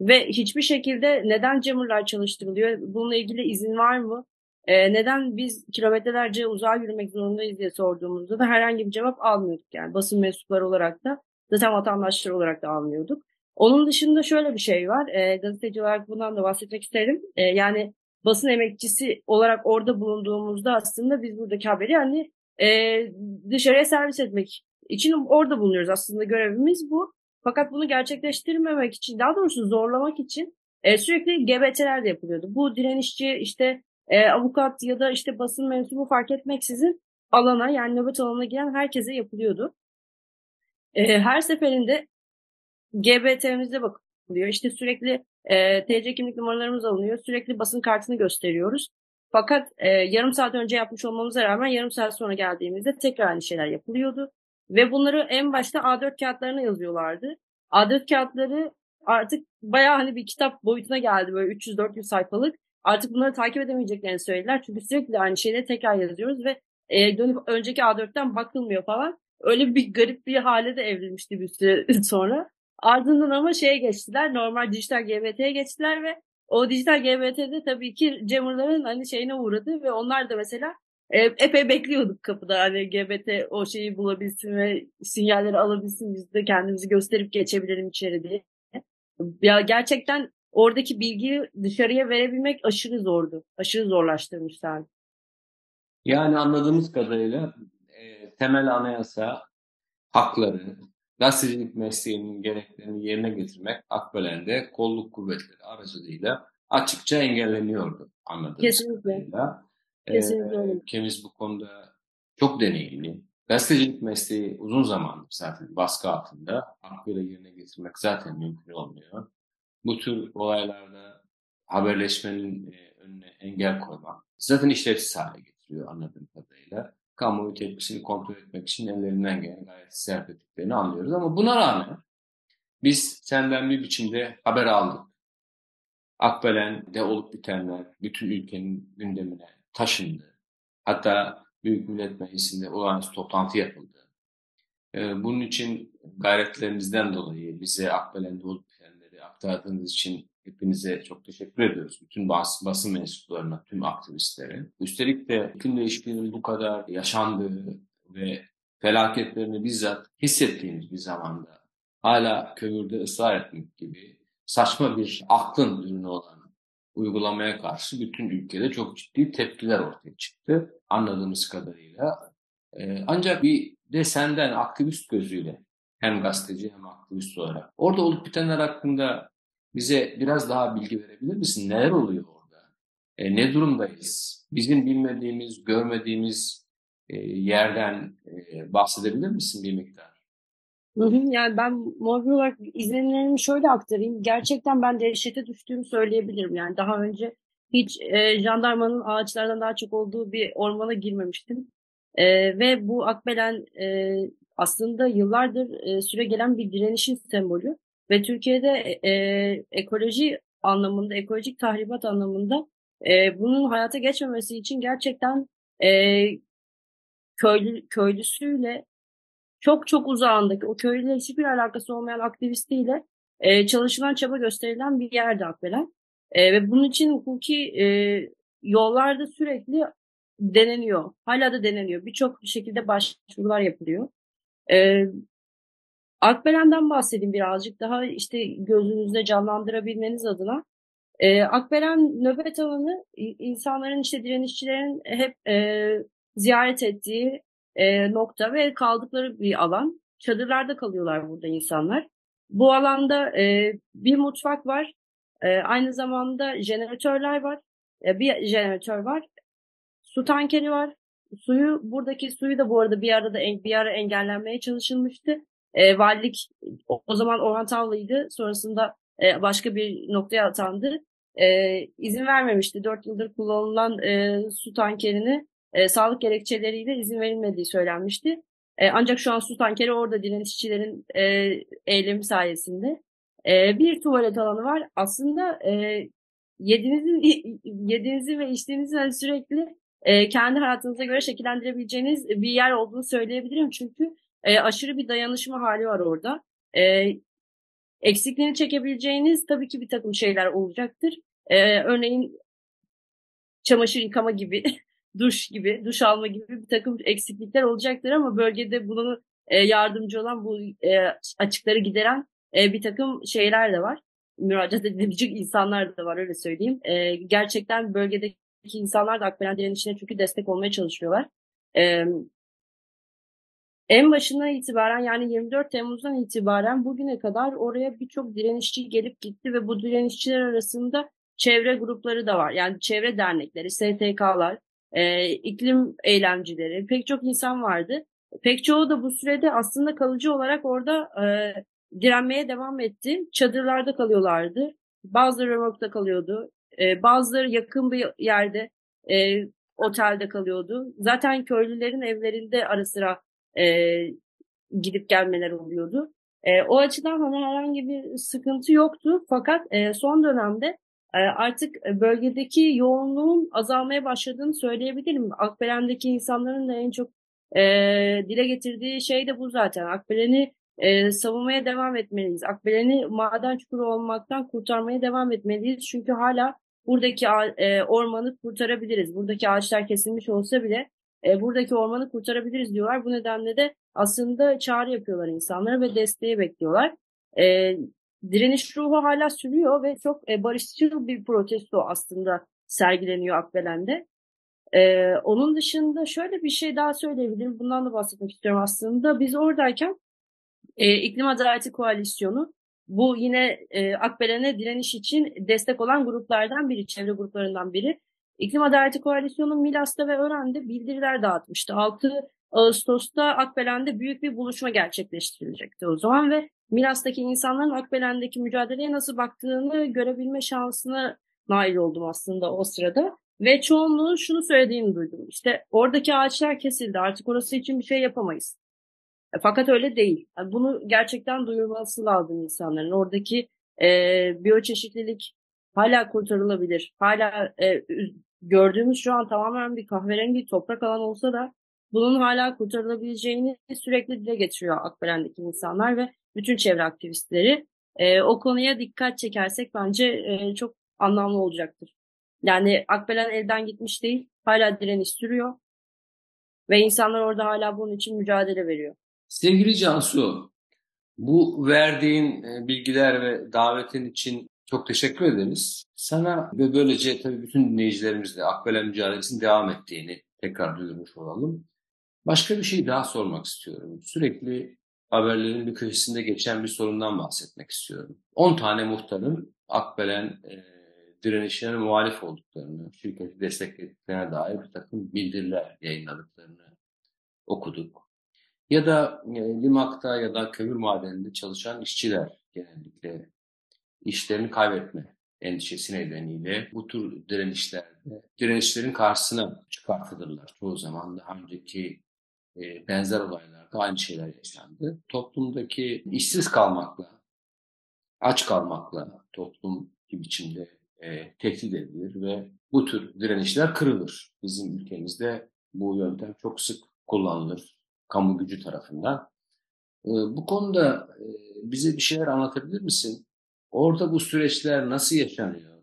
Ve hiçbir şekilde neden jammerlar çalıştırılıyor? Bununla ilgili izin var mı? Ee, neden biz kilometrelerce uzağa yürümek zorundayız diye sorduğumuzda da herhangi bir cevap almıyorduk. Yani basın mensupları olarak da zaten vatandaşlar olarak da almıyorduk. Onun dışında şöyle bir şey var. E, gazeteci olarak bundan da bahsetmek isterim. E, yani basın emekçisi olarak orada bulunduğumuzda aslında biz buradaki haberi hani e, dışarıya servis etmek için orada bulunuyoruz. Aslında görevimiz bu. Fakat bunu gerçekleştirmemek için, daha doğrusu zorlamak için e, sürekli GBT'ler de yapılıyordu. Bu direnişçi işte e, avukat ya da işte basın mensubu fark etmeksizin alana yani nöbet alanına giren herkese yapılıyordu. E, her seferinde GBT'mize bakılıyor. İşte sürekli e, TC kimlik numaralarımız alınıyor. Sürekli basın kartını gösteriyoruz. Fakat e, yarım saat önce yapmış olmamıza rağmen yarım saat sonra geldiğimizde tekrar aynı şeyler yapılıyordu. Ve bunları en başta A4 kağıtlarına yazıyorlardı. A4 kağıtları artık bayağı hani bir kitap boyutuna geldi böyle 300-400 sayfalık. Artık bunları takip edemeyeceklerini söylediler. Çünkü sürekli aynı şeyleri tekrar yazıyoruz ve e, dönüp önceki A4'ten bakılmıyor falan. Öyle bir garip bir hale de evrilmişti bir süre sonra. Ardından ama şeye geçtiler. Normal dijital GBT'ye geçtiler ve o dijital GBT'de tabii ki jammerların hani şeyine uğradı ve onlar da mesela e, epey bekliyorduk kapıda hani GBT o şeyi bulabilsin ve sinyalleri alabilsin biz de kendimizi gösterip geçebilirim içeri diye. Ya gerçekten oradaki bilgiyi dışarıya verebilmek aşırı zordu. Aşırı zorlaştırmışlar. Yani anladığımız kadarıyla e, temel anayasa hakları, gazetecilik mesleğinin gereklerini yerine getirmek Akbelen'de kolluk kuvvetleri aracılığıyla açıkça engelleniyordu anladığımız Kesinlikle. kadarıyla. Kesinlikle öyle. ülkemiz bu konuda çok deneyimli. Gazetecilik mesleği uzun zamandır zaten baskı altında. Hakkıyla yerine getirmek zaten mümkün olmuyor. Bu tür olaylarda haberleşmenin e, önüne engel koymak zaten işlevsiz hale getiriyor anladığım kadarıyla. Kamuoyu tepkisini kontrol etmek için ellerinden gelen gayet sarf ettiklerini anlıyoruz. Ama buna rağmen biz senden bir biçimde haber aldık. Akbelen'de olup bitenler bütün ülkenin gündemine taşındı. Hatta Büyük Millet Meclisi'nde olağanüstü toplantı yapıldı. Ee, bunun için gayretlerinizden dolayı bize Akbelen'de olup bitenleri aktardığınız için hepinize çok teşekkür ediyoruz. Bütün bas, basın mensuplarına, tüm aktivistlere. Üstelik de iklim değişikliğinin bu kadar yaşandığı ve felaketlerini bizzat hissettiğimiz bir zamanda hala kömürde ısrar etmek gibi saçma bir aklın ürünü olan uygulamaya karşı bütün ülkede çok ciddi tepkiler ortaya çıktı anladığımız kadarıyla. Ee, ancak bir de senden aktivist gözüyle hem gazeteci hem aktivist olarak orada olup bitenler hakkında bize biraz daha bilgi verebilir misin? Neler oluyor orada? E, ne durumdayız? Bizim bilmediğimiz, görmediğimiz e, yerden e, bahsedebilir misin bir miktar? Yani ben muhabir olarak izlenimlerimi şöyle aktarayım. Gerçekten ben dehşete düştüğümü söyleyebilirim. Yani daha önce hiç e, jandarmanın ağaçlardan daha çok olduğu bir ormana girmemiştim. E, ve bu Akbelen e, aslında yıllardır e, süre gelen bir direnişin sembolü. Ve Türkiye'de e, ekoloji anlamında, ekolojik tahribat anlamında e, bunun hayata geçmemesi için gerçekten e, köylü, köylüsüyle çok çok uzağındaki o köylüyle hiçbir alakası olmayan aktivistiyle e, çalışılan çaba gösterilen bir yerde Akbelen. E, ve bunun için hukuki e, yollarda sürekli deneniyor. Hala da deneniyor. Birçok şekilde başvurular yapılıyor. E, Akbelen'den bahsedeyim birazcık daha işte gözünüzde canlandırabilmeniz adına. E, Akbelen nöbet alanı insanların işte direnişçilerin hep e, ziyaret ettiği e, nokta ve kaldıkları bir alan. Çadırlarda kalıyorlar burada insanlar. Bu alanda e, bir mutfak var. E, aynı zamanda jeneratörler var. E, bir jeneratör var. Su tankeri var. Suyu buradaki suyu da bu arada bir arada bir ara engellenmeye çalışılmıştı. E, valilik o, o zaman Orhan Tavlı'ydı. Sonrasında e, başka bir noktaya atandı. E, izin vermemişti. Dört yıldır kullanılan e, su tankerini e, sağlık gerekçeleriyle izin verilmediği söylenmişti. E, ancak şu an su tankeri orada direnişçilerin e, eylemi sayesinde. E, bir tuvalet alanı var. Aslında e, yediğinizin, yediğinizi ve içtiğinizi sürekli e, kendi hayatınıza göre şekillendirebileceğiniz bir yer olduğunu söyleyebilirim. Çünkü e, aşırı bir dayanışma hali var orada. E, eksikliğini çekebileceğiniz tabii ki bir takım şeyler olacaktır. E, örneğin çamaşır yıkama gibi duş gibi, duş alma gibi bir takım eksiklikler olacaktır ama bölgede bunu e, yardımcı olan bu e, açıkları gideren e, bir takım şeyler de var. Müracaat edilebilecek insanlar da var öyle söyleyeyim. E, gerçekten bölgedeki insanlar da Akbelen direnişine çünkü destek olmaya çalışıyorlar. E, en başından itibaren yani 24 Temmuz'dan itibaren bugüne kadar oraya birçok direnişçi gelip gitti ve bu direnişçiler arasında çevre grupları da var. Yani çevre dernekleri, STK'lar, e, iklim eylemcileri, pek çok insan vardı. Pek çoğu da bu sürede aslında kalıcı olarak orada e, direnmeye devam etti. Çadırlarda kalıyorlardı. Bazıları römorkta kalıyordu. E, bazıları yakın bir yerde e, otelde kalıyordu. Zaten köylülerin evlerinde ara sıra e, gidip gelmeler oluyordu. E, o açıdan hani herhangi bir sıkıntı yoktu. Fakat e, son dönemde artık bölgedeki yoğunluğun azalmaya başladığını söyleyebilirim. Akbelen'deki insanların da en çok e, dile getirdiği şey de bu zaten. Akbelen'i e, savunmaya devam etmeliyiz. Akbelen'i maden çukuru olmaktan kurtarmaya devam etmeliyiz. Çünkü hala buradaki e, ormanı kurtarabiliriz. Buradaki ağaçlar kesilmiş olsa bile e, buradaki ormanı kurtarabiliriz diyorlar. Bu nedenle de aslında çağrı yapıyorlar insanlara ve desteği bekliyorlar. E, direniş ruhu hala sürüyor ve çok e, barışçıl bir protesto aslında sergileniyor Akbelen'de. Ee, onun dışında şöyle bir şey daha söyleyebilirim. Bundan da bahsetmek istiyorum aslında. Biz oradayken e, İklim Adaleti Koalisyonu bu yine e, Akbelen'e direniş için destek olan gruplardan biri, çevre gruplarından biri. İklim Adaleti Koalisyonu Milas'ta ve Ören'de bildiriler dağıtmıştı. 6 Ağustos'ta Akbelen'de büyük bir buluşma gerçekleştirilecekti o zaman ve Milas'taki insanların Akbelen'deki mücadeleye nasıl baktığını görebilme şansına nail oldum aslında o sırada. Ve çoğunluğun şunu söylediğini duydum. İşte oradaki ağaçlar kesildi artık orası için bir şey yapamayız. E, fakat öyle değil. Yani bunu gerçekten duyurması lazım insanların. Oradaki e, biyoçeşitlilik hala kurtarılabilir. Hala e, gördüğümüz şu an tamamen bir kahverengi toprak alan olsa da bunun hala kurtarılabileceğini sürekli dile getiriyor Akbelen'deki insanlar ve bütün çevre aktivistleri. E, o konuya dikkat çekersek bence e, çok anlamlı olacaktır. Yani Akbelen elden gitmiş değil, hala direniş sürüyor ve insanlar orada hala bunun için mücadele veriyor. Sevgili Cansu, bu verdiğin e, bilgiler ve davetin için çok teşekkür ederiz. Sana ve böylece tabii bütün dinleyicilerimizle Akbelen mücadelesinin devam ettiğini tekrar duyurmuş olalım. Başka bir şey daha sormak istiyorum. Sürekli haberlerin bir köşesinde geçen bir sorundan bahsetmek istiyorum. 10 tane muhtarın Akbelen e, direnişine muhalif olduklarını, şirketi desteklediklerine dair bir takım bildiriler yayınladıklarını okuduk. Ya da e, limakta ya da kömür madeninde çalışan işçiler genellikle işlerini kaybetme endişesi nedeniyle bu tür direnişlerde direnişlerin karşısına çıkartılırlar. Çoğu zaman daha önceki e, benzer olaylarda aynı şeyler yaşandı. Toplumdaki işsiz kalmakla, aç kalmakla toplum bir biçimde e, tehdit edilir ve bu tür direnişler kırılır. Bizim ülkemizde bu yöntem çok sık kullanılır kamu gücü tarafından. E, bu konuda e, bize bir şeyler anlatabilir misin? Orada bu süreçler nasıl yaşanıyor?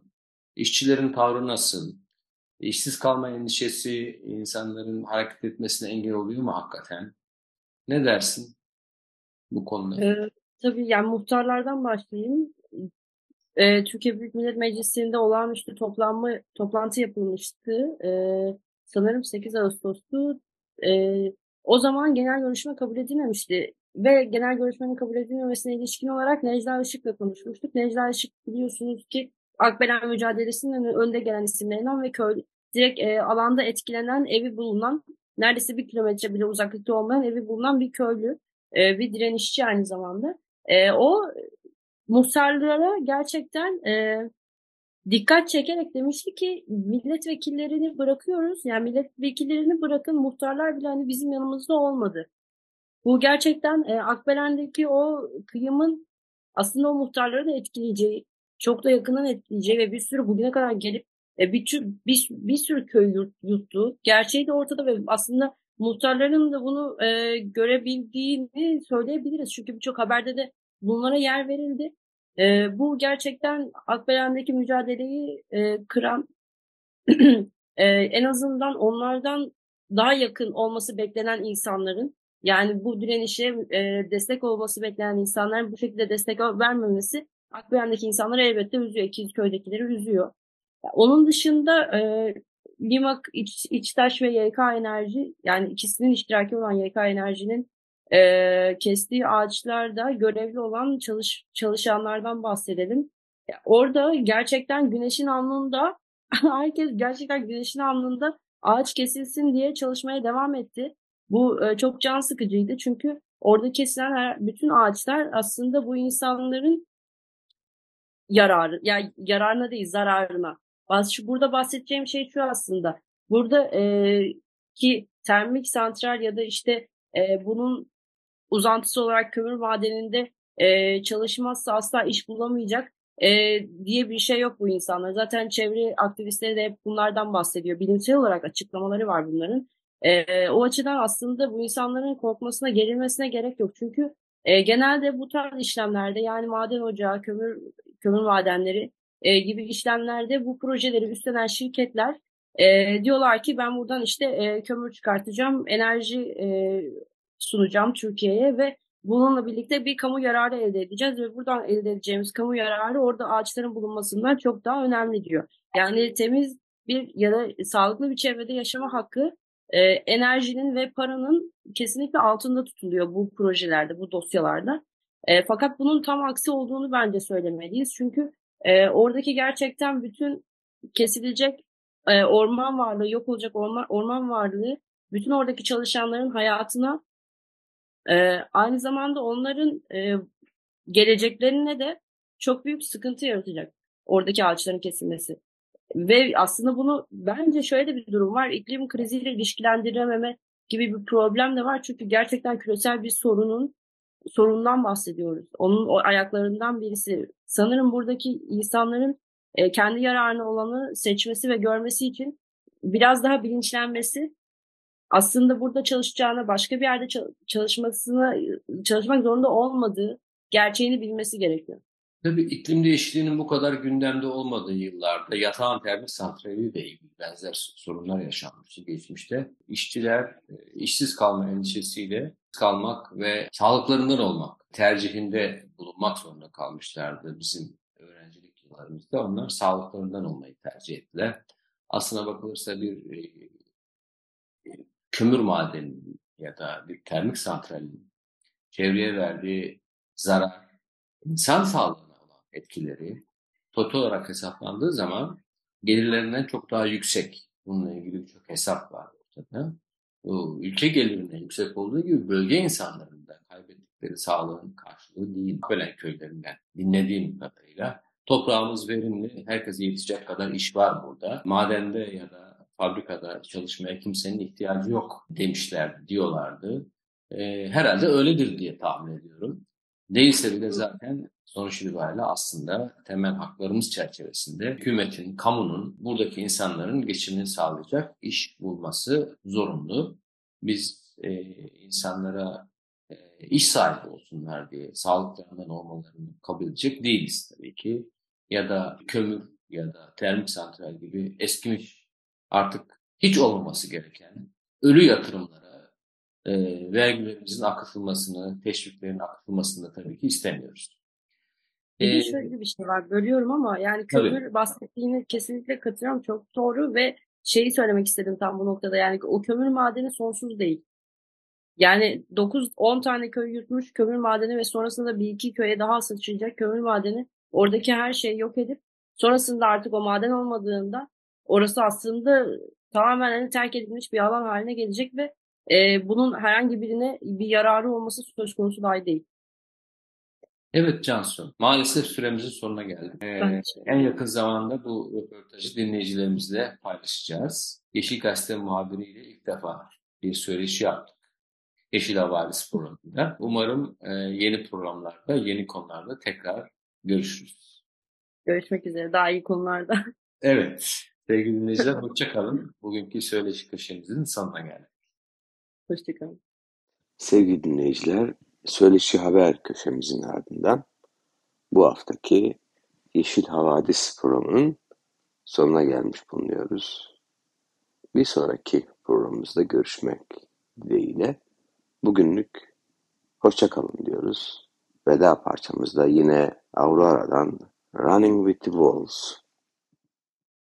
İşçilerin tavrı nasıl? İşsiz kalma endişesi insanların hareket etmesine engel oluyor mu hakikaten? Ne dersin bu konuda? Ee, tabii yani muhtarlardan başlayayım. Ee, Türkiye Büyük Millet Meclisi'nde olağanüstü toplanma toplantı yapılmıştı. Ee, sanırım 8 Ağustos'tu. Ee, o zaman genel görüşme kabul edilmemişti ve genel görüşmenin kabul edilmemesine ilişkin olarak Necla Işık'la konuşmuştuk. Necla Işık biliyorsunuz ki Akbelen mücadelesinin önde gelen isimlerinden ve köy direkt e, alanda etkilenen evi bulunan neredeyse bir kilometre bile uzaklıkta olmayan evi bulunan bir köylü, e, bir direnişçi aynı zamanda. E, o muhtarlara gerçekten e, dikkat çekerek demişti ki milletvekillerini bırakıyoruz. Yani milletvekillerini bırakın muhtarlar bile hani bizim yanımızda olmadı. Bu gerçekten e, Akbelen'deki o kıyımın aslında o muhtarları da etkileyeceği, çok da yakından etkileyeceği ve bir sürü bugüne kadar gelip e, bir, bir, bir sürü köy yuttu. Gerçeği de ortada ve aslında muhtarların da bunu e, görebildiğini söyleyebiliriz. Çünkü birçok haberde de bunlara yer verildi. E, bu gerçekten Akbelen'deki mücadeleyi e, kıran e, en azından onlardan daha yakın olması beklenen insanların yani bu direnişe e, destek olması beklenen insanların bu şekilde destek vermemesi Akbelen'deki insanları elbette üzüyor. İkizköy'dekileri üzüyor. Onun dışında e, Limak, İç, İçtaş ve YK Enerji yani ikisinin iştiraki olan YK Enerji'nin e, kestiği ağaçlarda görevli olan çalış, çalışanlardan bahsedelim. Orada gerçekten güneşin alnında herkes gerçekten güneşin alnında ağaç kesilsin diye çalışmaya devam etti. Bu e, çok can sıkıcıydı çünkü orada kesilen her, bütün ağaçlar aslında bu insanların yararı, yani yararına değil zararına. Burada bahsedeceğim şey şu aslında. Burada e, ki termik santral ya da işte e, bunun uzantısı olarak kömür madeninde e, çalışmazsa asla iş bulamayacak e, diye bir şey yok bu insanlar. Zaten çevre aktivistleri de hep bunlardan bahsediyor. Bilimsel olarak açıklamaları var bunların. E, o açıdan aslında bu insanların korkmasına, gerilmesine gerek yok. Çünkü e, genelde bu tarz işlemlerde yani maden ocağı, kömür kömür madenleri e, gibi işlemlerde bu projeleri üstlenen şirketler e, diyorlar ki ben buradan işte e, kömür çıkartacağım, enerji e, sunacağım Türkiye'ye ve bununla birlikte bir kamu yararı elde edeceğiz ve buradan elde edeceğimiz kamu yararı orada ağaçların bulunmasından çok daha önemli diyor. Yani temiz bir ya da sağlıklı bir çevrede yaşama hakkı e, enerjinin ve paranın kesinlikle altında tutuluyor bu projelerde, bu dosyalarda. E, fakat bunun tam aksi olduğunu bence söylemeliyiz. Çünkü e, oradaki gerçekten bütün kesilecek e, orman varlığı, yok olacak orman, orman varlığı bütün oradaki çalışanların hayatına e, aynı zamanda onların e, geleceklerine de çok büyük sıkıntı yaratacak oradaki ağaçların kesilmesi. Ve aslında bunu bence şöyle bir durum var. İklim kriziyle ilişkilendirememe gibi bir problem de var. Çünkü gerçekten küresel bir sorunun sorundan bahsediyoruz. Onun o ayaklarından birisi. Sanırım buradaki insanların e, kendi yararına olanı seçmesi ve görmesi için biraz daha bilinçlenmesi aslında burada çalışacağına başka bir yerde çalışmasına çalışmak zorunda olmadığı gerçeğini bilmesi gerekiyor. Tabii iklim değişikliğinin bu kadar gündemde olmadığı yıllarda yatağan termik santrali de benzer sorunlar yaşanmıştı geçmişte. İşçiler e, işsiz kalma endişesiyle kalmak ve sağlıklarından olmak tercihinde bulunmak zorunda kalmışlardı bizim öğrencilik yıllarımızda. Onlar sağlıklarından olmayı tercih ettiler. Aslına bakılırsa bir e, kömür madeni ya da bir termik santralin çevreye verdiği zarar insan sağlığına etkileri total olarak hesaplandığı zaman gelirlerinden çok daha yüksek. Bununla ilgili birçok hesap var ortada. Ülke gelirinin yüksek olduğu gibi bölge insanların da kaybettikleri sağlığın karşılığı değil. Böyle köylerinden dinlediğim kadarıyla toprağımız verimli, herkese yetecek kadar iş var burada. Madende ya da fabrikada çalışmaya kimsenin ihtiyacı yok demişler, diyorlardı. E, herhalde öyledir diye tahmin ediyorum. Değilse bile zaten sonuç itibariyle aslında temel haklarımız çerçevesinde hükümetin, kamunun buradaki insanların geçimini sağlayacak iş bulması zorunlu. Biz e, insanlara e, iş sahibi olsunlar diye sağlıklarından olmalarını kabul edecek değiliz tabii ki. Ya da kömür ya da termik santral gibi eskimiş artık hiç olmaması gereken ölü yatırımlara e, vergilerimizin akıtılmasını, teşviklerin akıtılmasını da tabii ki istemiyoruz. Bir de şöyle bir şey var, bölüyorum ama yani kömür Tabii. bahsettiğine kesinlikle katılıyorum. Çok doğru ve şeyi söylemek istedim tam bu noktada. Yani o kömür madeni sonsuz değil. Yani 9-10 tane köy yutmuş kömür madeni ve sonrasında bir iki köye daha sıçrayacak kömür madeni oradaki her şeyi yok edip sonrasında artık o maden olmadığında orası aslında tamamen hani terk edilmiş bir alan haline gelecek ve e, bunun herhangi birine bir yararı olması söz konusu dahi değil. Evet Cansu, maalesef süremizin sonuna geldik. Ee, Bence. en yakın zamanda bu röportajı dinleyicilerimizle paylaşacağız. Yeşil Gazete muhabiriyle ilk defa bir söyleşi yaptık. Yeşil Havadis programında. Umarım e, yeni programlarda, yeni konularda tekrar görüşürüz. Görüşmek üzere daha iyi konularda. Evet, sevgili dinleyiciler hoşça kalın. Bugünkü söyleşi köşemizin sonuna geldik. Hoşçakalın. Sevgili dinleyiciler, Söyleşi Haber köşemizin ardından bu haftaki Yeşil Havadis programının sonuna gelmiş bulunuyoruz. Bir sonraki programımızda görüşmek dileğiyle bugünlük hoşça kalın diyoruz. Veda parçamızda yine Aurora'dan Running with the Wolves